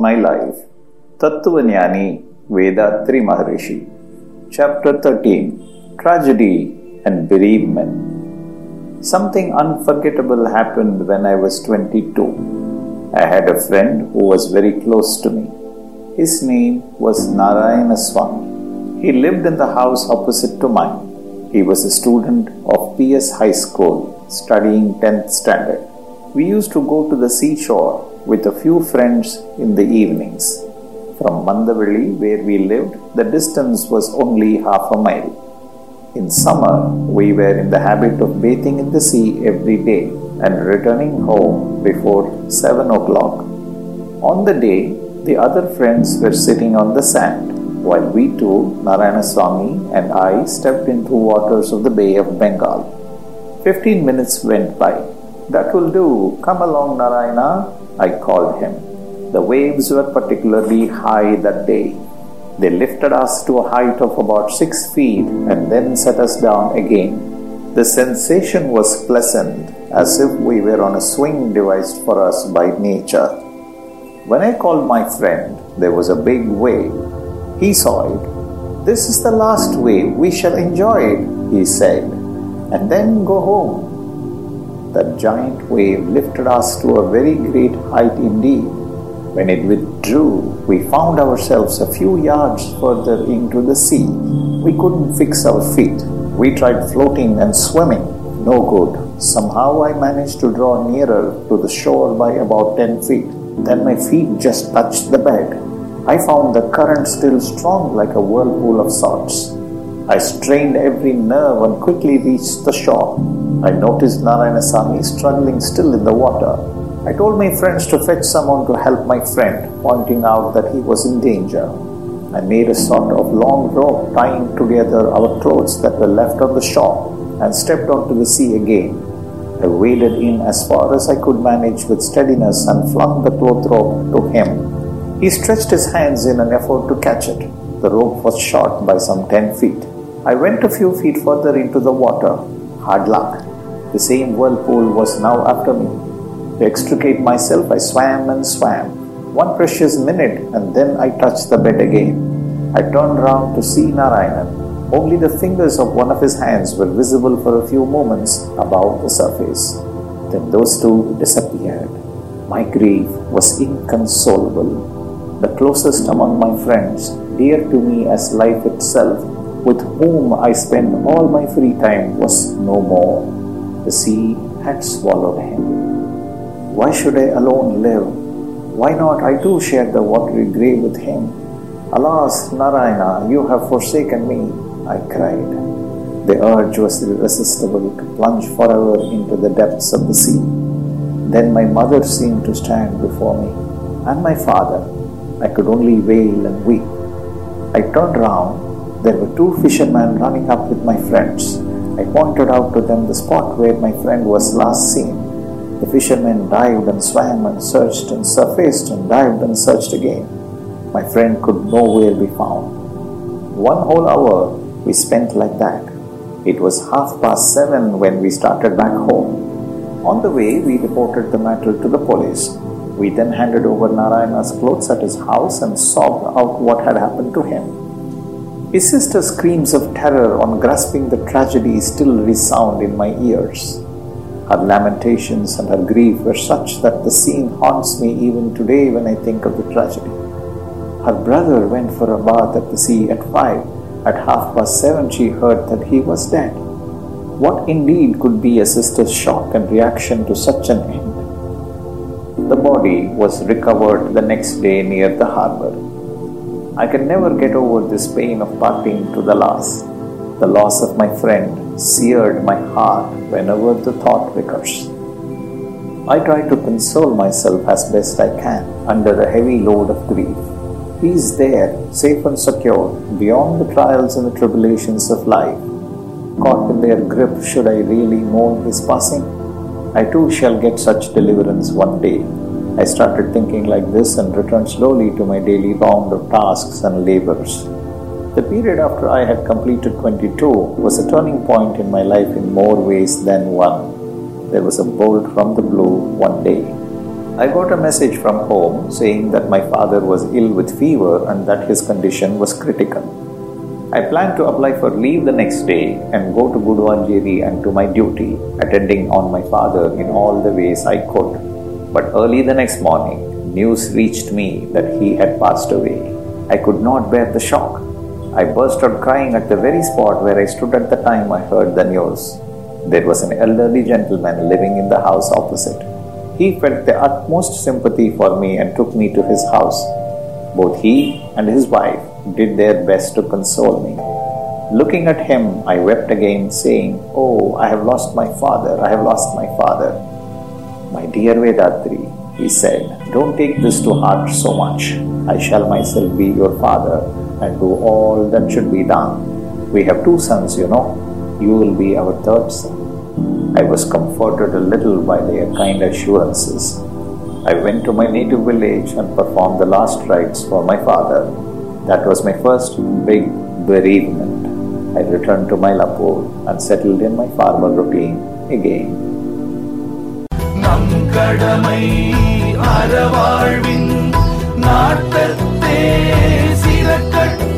My Life, Tattvanyani Vethathiri Maharishi. Chapter 13 Tragedy and Bereavement. Something unforgettable happened when I was 22. I had a friend who was very close to me. His name was Narayana Swami. He lived in the house opposite to mine. He was a student of PS High School, studying 10th standard. We used to go to the seashore with a few friends in the evenings. From Mandaveli, where we lived, the distance was only half a mile. In summer, we were in the habit of bathing in the sea every day and returning home before 7 o'clock. On the day, the other friends were sitting on the sand, while we two, Narayana Swami and I, stepped into waters of the Bay of Bengal. Fifteen minutes went by. That will do. Come along, Narayana, I called him. The waves were particularly high that day. They lifted us to a height of about six feet and then set us down again. The sensation was pleasant, as if we were on a swing devised for us by nature. When I called my friend, there was a big wave. He saw it. This is the last wave. We shall enjoy it, he said, and then go home. That giant wave lifted us to a very great height indeed. When it withdrew, we found ourselves a few yards further into the sea. We couldn't fix our feet. We tried floating and swimming. No good. Somehow I managed to draw nearer to the shore by about 10 feet. Then my feet just touched the bed. I found the current still strong like a whirlpool of sorts. I strained every nerve and quickly reached the shore. I noticed Narayanasamy struggling still in the water. I told my friends to fetch someone to help my friend, pointing out that he was in danger. I made a sort of long rope tying together our clothes that were left on the shore and stepped onto the sea again. I waded in as far as I could manage with steadiness and flung the cloth rope to him. He stretched his hands in an effort to catch it. The rope was short by some 10 feet. I went a few feet further into the water. Hard luck. The same whirlpool was now after me. To extricate myself, I swam and swam. One precious minute, and then I touched the bed again. I turned round to see Narayanan. Only the fingers of one of his hands were visible for a few moments above the surface. Then those two disappeared. My grief was inconsolable. The closest among my friends, dear to me as life itself, with whom I spent all my free time, was no more. The sea had swallowed him. Why should I alone live? Why not I too share the watery grave with him? Alas, Narayana, you have forsaken me, I cried. The urge was irresistible to plunge forever into the depths of the sea. Then my mother seemed to stand before me, and my father. I could only wail and weep. I turned round. There were two fishermen running up with my friends. I pointed out to them the spot where my friend was last seen. The fishermen dived and swam and searched and surfaced and dived and searched again. My friend could nowhere be found. One whole hour we spent like that. It was half past seven when we started back home. On the way, we reported the matter to the police. We then handed over Narayana's clothes at his house and sobbed out what had happened to him. His sister's screams of terror on grasping the tragedy still resound in my ears. Her lamentations and her grief were such that the scene haunts me even today when I think of the tragedy. Her brother went for a bath at the sea at five. At half past seven, she heard that he was dead. What indeed could be a sister's shock and reaction to such an end? The body was recovered the next day near the harbor. I can never get over this pain of parting to the last. The loss of my friend seared my heart whenever the thought recurs. I try to console myself as best I can under a heavy load of grief. He is there, safe and secure, beyond the trials and the tribulations of life. Caught in their grip, should I really mourn his passing? I too shall get such deliverance one day. I started thinking like this and returned slowly to my daily round of tasks and labors. The period after I had completed 22 was a turning point in my life in more ways than one. There was a bolt from the blue one day. I got a message from home saying that my father was ill with fever and that his condition was critical. I planned to apply for leave the next day and go to Guduvancheri and to my duty, attending on my father in all the ways I could. But early the next morning, news reached me that he had passed away. I could not bear the shock. I burst out crying at the very spot where I stood at the time I heard the news. There was an elderly gentleman living in the house opposite. He felt the utmost sympathy for me and took me to his house. Both he and his wife did their best to console me. Looking at him, I wept again, saying, Oh, I have lost my father, I have lost my father. My dear Vethathiri, he said, Don't take this to heart so much. I shall myself be your father and do all that should be done. We have two sons, you know. You will be our third son. I was comforted a little by their kind assurances. I went to my native village and performed the last rites for my father. That was my first big bereavement. I returned to Mylapore and settled in my farmer routine again. நம் கடமை அறவாழ்வின் நாட்டத்தே சிறக்கட்டும்